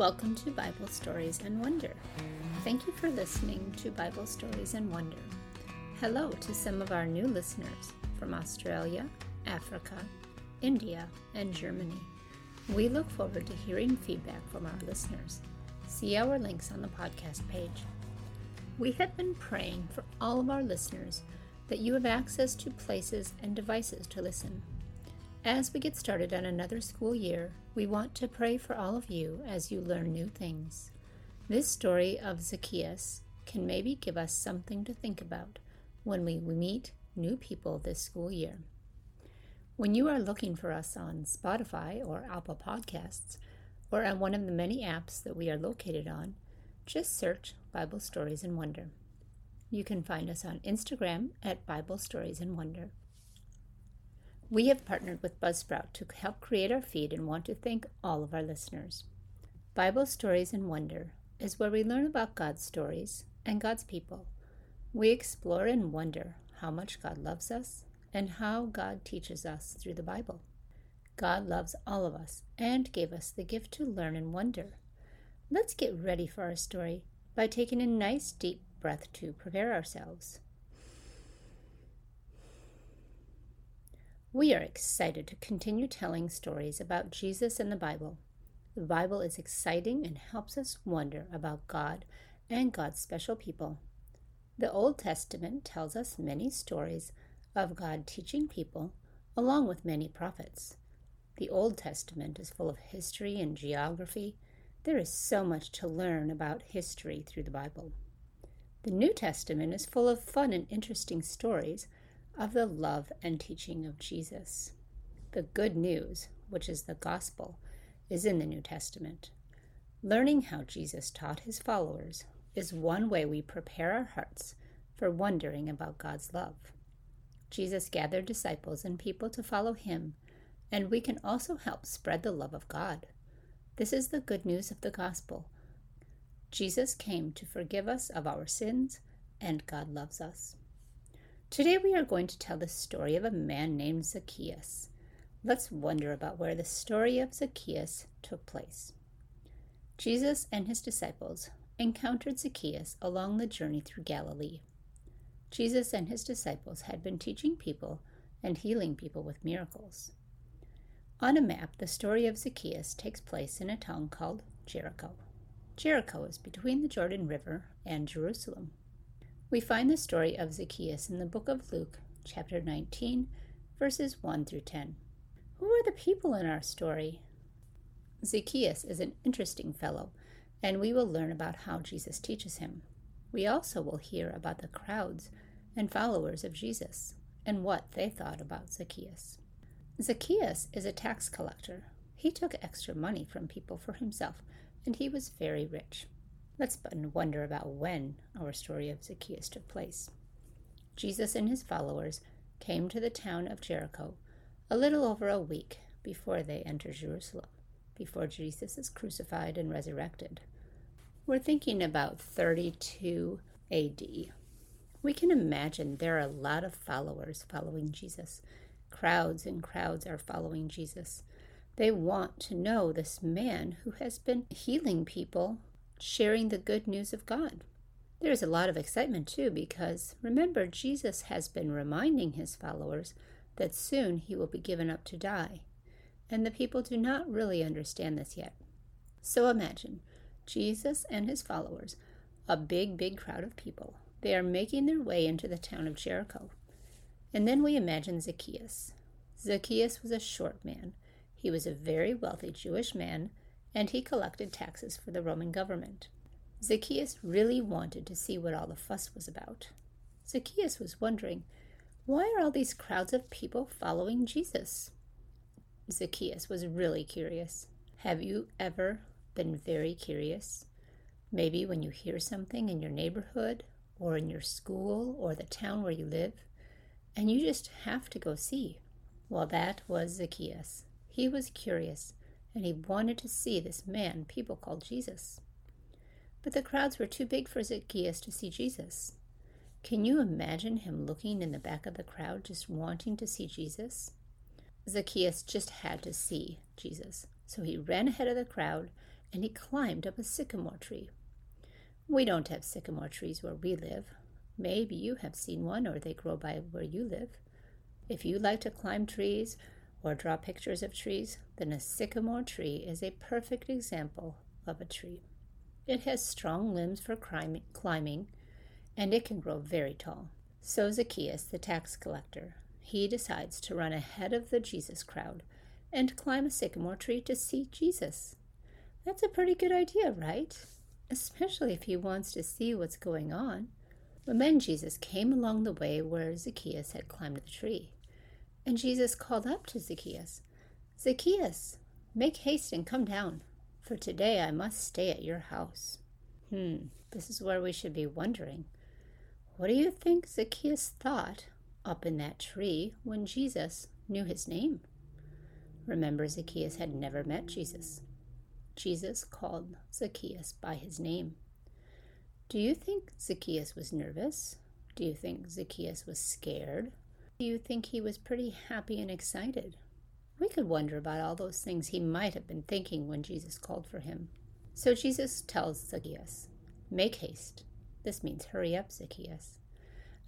Welcome to Bible Stories and Wonder. Thank you for listening to Bible Stories and Wonder. Hello to some of our new listeners from Australia, Africa, India, and Germany. We look forward to hearing feedback from our listeners. See our links on the podcast page. We have been praying for all of our listeners that you have access to places and devices to listen. As we get started on another school year, we want to pray for all of you as you learn new things. This story of Zacchaeus can maybe give us something to think about when we meet new people this school year. When you are looking for us on Spotify or Apple Podcasts, or on one of the many apps that we are located on, just search Bible Stories and Wonder. You can find us on Instagram at Bible Stories and Wonder. We have partnered with Buzzsprout to help create our feed and want to thank all of our listeners. Bible Stories and Wonder is where we learn about God's stories and God's people. We explore and wonder how much God loves us and how God teaches us through the Bible. God loves all of us and gave us the gift to learn and wonder. Let's get ready for our story by taking a nice deep breath to prepare ourselves. We are excited to continue telling stories about Jesus and the Bible. The Bible is exciting and helps us wonder about God and God's special people. The Old Testament tells us many stories of God teaching people, along with many prophets. The Old Testament is full of history and geography. There is so much to learn about history through the Bible. The New Testament is full of fun and interesting stories of the love and teaching of Jesus. The good news, which is the gospel, is in the New Testament. Learning how Jesus taught his followers is one way we prepare our hearts for wondering about God's love. Jesus gathered disciples and people to follow him, and we can also help spread the love of God. This is the good news of the gospel. Jesus came to forgive us of our sins, and God loves us. Today we are going to tell the story of a man named Zacchaeus. Let's wonder about where the story of Zacchaeus took place. Jesus and his disciples encountered Zacchaeus along the journey through Galilee. Jesus and his disciples had been teaching people and healing people with miracles. On a map, the story of Zacchaeus takes place in a town called Jericho. Jericho is between the Jordan River and Jerusalem. We find the story of Zacchaeus in the book of Luke, chapter 19, verses 1 through 10. Who are the people in our story? Zacchaeus is an interesting fellow, and we will learn about how Jesus teaches him. We also will hear about the crowds and followers of Jesus and what they thought about Zacchaeus. Zacchaeus is a tax collector. He took extra money from people for himself, and he was very rich. Let's wonder about when our story of Zacchaeus took place. Jesus and his followers came to the town of Jericho a little over a week before they entered Jerusalem, before Jesus is crucified and resurrected. We're thinking about 32 AD. We can imagine there are a lot of followers following Jesus. Crowds and crowds are following Jesus. They want to know this man who has been healing people sharing the good news of God. There is a lot of excitement too because remember, Jesus has been reminding his followers that soon he will be given up to die, and the people do not really understand this yet. So imagine Jesus and his followers, a big, big crowd of people. They are making their way into the town of Jericho. And then we imagine Zacchaeus. Zacchaeus was a short man. He was a very wealthy Jewish man and he collected taxes for the Roman government. Zacchaeus really wanted to see what all the fuss was about. Zacchaeus was wondering, why are all these crowds of people following Jesus? Zacchaeus was really curious. Have you ever been very curious? Maybe when you hear something in your neighborhood or in your school or the town where you live, and you just have to go see. Well, that was Zacchaeus. He was curious and he wanted to see this man people called Jesus. But the crowds were too big for Zacchaeus to see Jesus. Can you imagine him looking in the back of the crowd, just wanting to see Jesus? Zacchaeus just had to see Jesus, so he ran ahead of the crowd, and he climbed up a sycamore tree. We don't have sycamore trees where we live. Maybe you have seen one or they grow by where you live. If you like to climb trees or draw pictures of trees, then a sycamore tree is a perfect example of a tree. It has strong limbs for climbing, and it can grow very tall. So Zacchaeus, the tax collector, he decides to run ahead of the Jesus crowd and climb a sycamore tree to see Jesus. That's a pretty good idea, right? Especially if he wants to see what's going on. But then Jesus came along the way where Zacchaeus had climbed the tree. And Jesus called up to Zacchaeus, Zacchaeus, make haste and come down, for today I must stay at your house. Hmm, this is where we should be wondering. What do you think Zacchaeus thought up in that tree when Jesus knew his name? Remember, Zacchaeus had never met Jesus. Jesus called Zacchaeus by his name. Do you think Zacchaeus was nervous? Do you think Zacchaeus was scared? Do you think he was pretty happy and excited? We could wonder about all those things he might have been thinking when Jesus called for him. So Jesus tells Zacchaeus, Make haste. This means hurry up, Zacchaeus.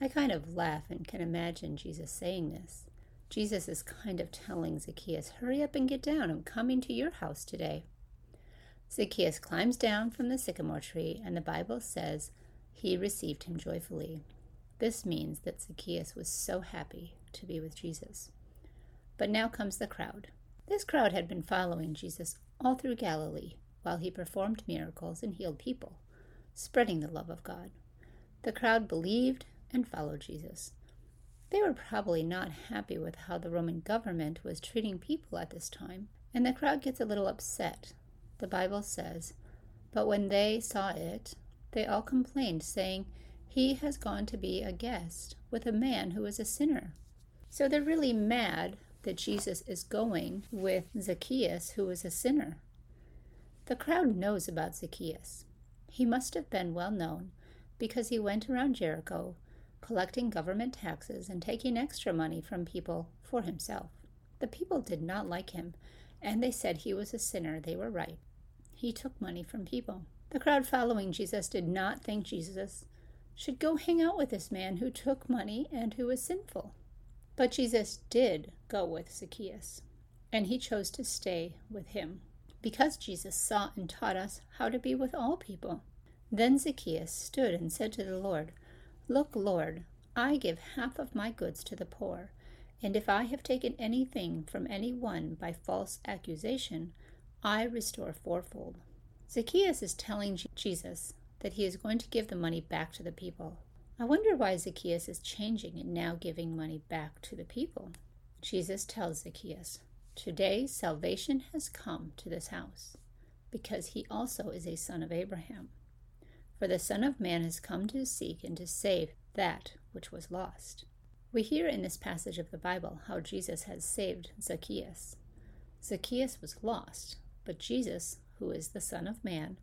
I kind of laugh and can imagine Jesus saying this. Jesus is kind of telling Zacchaeus, Hurry up and get down. I'm coming to your house today. Zacchaeus climbs down from the sycamore tree, and the Bible says he received him joyfully. This means that Zacchaeus was so happy to be with Jesus. But now comes the crowd. This crowd had been following Jesus all through Galilee while he performed miracles and healed people, spreading the love of God. The crowd believed and followed Jesus. They were probably not happy with how the Roman government was treating people at this time, and the crowd gets a little upset. The Bible says, But when they saw it, they all complained, saying, He has gone to be a guest with a man who is a sinner. So they're really mad that Jesus is going with Zacchaeus, who is a sinner. The crowd knows about Zacchaeus. He must have been well known because he went around Jericho collecting government taxes and taking extra money from people for himself. The people did not like him, and they said he was a sinner. They were right. He took money from people. The crowd following Jesus did not think Jesus should go hang out with this man who took money and who was sinful. But Jesus did go with Zacchaeus, and he chose to stay with him because Jesus saw and taught us how to be with all people. Then Zacchaeus stood and said to the Lord, Look, Lord, I give half of my goods to the poor, and if I have taken anything from any one by false accusation, I restore fourfold. Zacchaeus is telling Jesus that he is going to give the money back to the people. I wonder why Zacchaeus is changing and now giving money back to the people. Jesus tells Zacchaeus, Today salvation has come to this house, because he also is a son of Abraham. For the Son of Man has come to seek and to save that which was lost. We hear in this passage of the Bible how Jesus has saved Zacchaeus. Zacchaeus was lost, but Jesus, who is the Son of Man,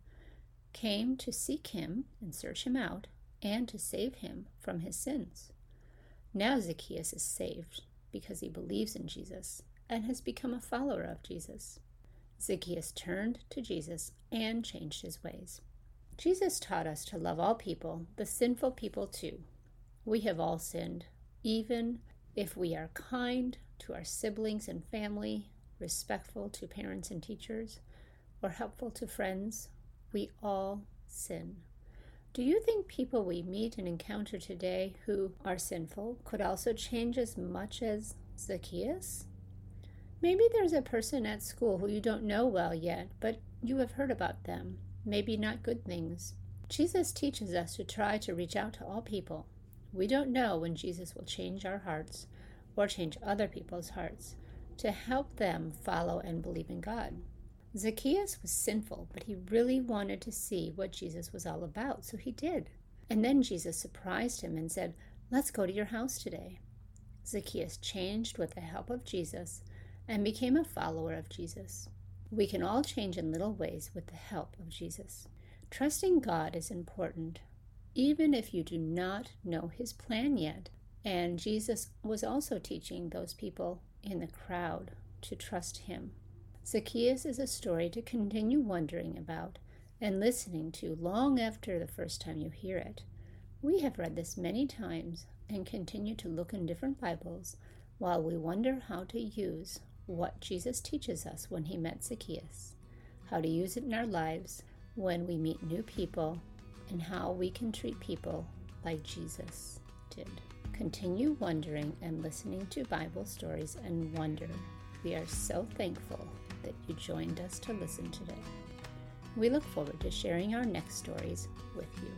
came to seek him and search him out and to save him from his sins. Now Zacchaeus is saved because he believes in Jesus and has become a follower of Jesus. Zacchaeus turned to Jesus and changed his ways. Jesus taught us to love all people, the sinful people too. We have all sinned, even if we are kind to our siblings and family, respectful to parents and teachers, or helpful to friends. We all sin. Do you think people we meet and encounter today who are sinful could also change as much as Zacchaeus? Maybe there's a person at school who you don't know well yet, but you have heard about them maybe not good things. Jesus teaches us to try to reach out to all people. We don't know when Jesus will change our hearts or change other people's hearts to help them follow and believe in God. Zacchaeus was sinful, but he really wanted to see what Jesus was all about, so he did. And then Jesus surprised him and said, Let's go to your house today. Zacchaeus changed with the help of Jesus and became a follower of Jesus. We can all change in little ways with the help of Jesus. Trusting God is important, even if you do not know his plan yet. And Jesus was also teaching those people in the crowd to trust him. Zacchaeus is a story to continue wondering about and listening to long after the first time you hear it. We have read this many times and continue to look in different Bibles while we wonder how to use what Jesus teaches us when he met Zacchaeus, how to use it in our lives when we meet new people, and how we can treat people like Jesus did. Continue wondering and listening to Bible stories and wonder. We are so thankful that you joined us to listen today. We look forward to sharing our next stories with you.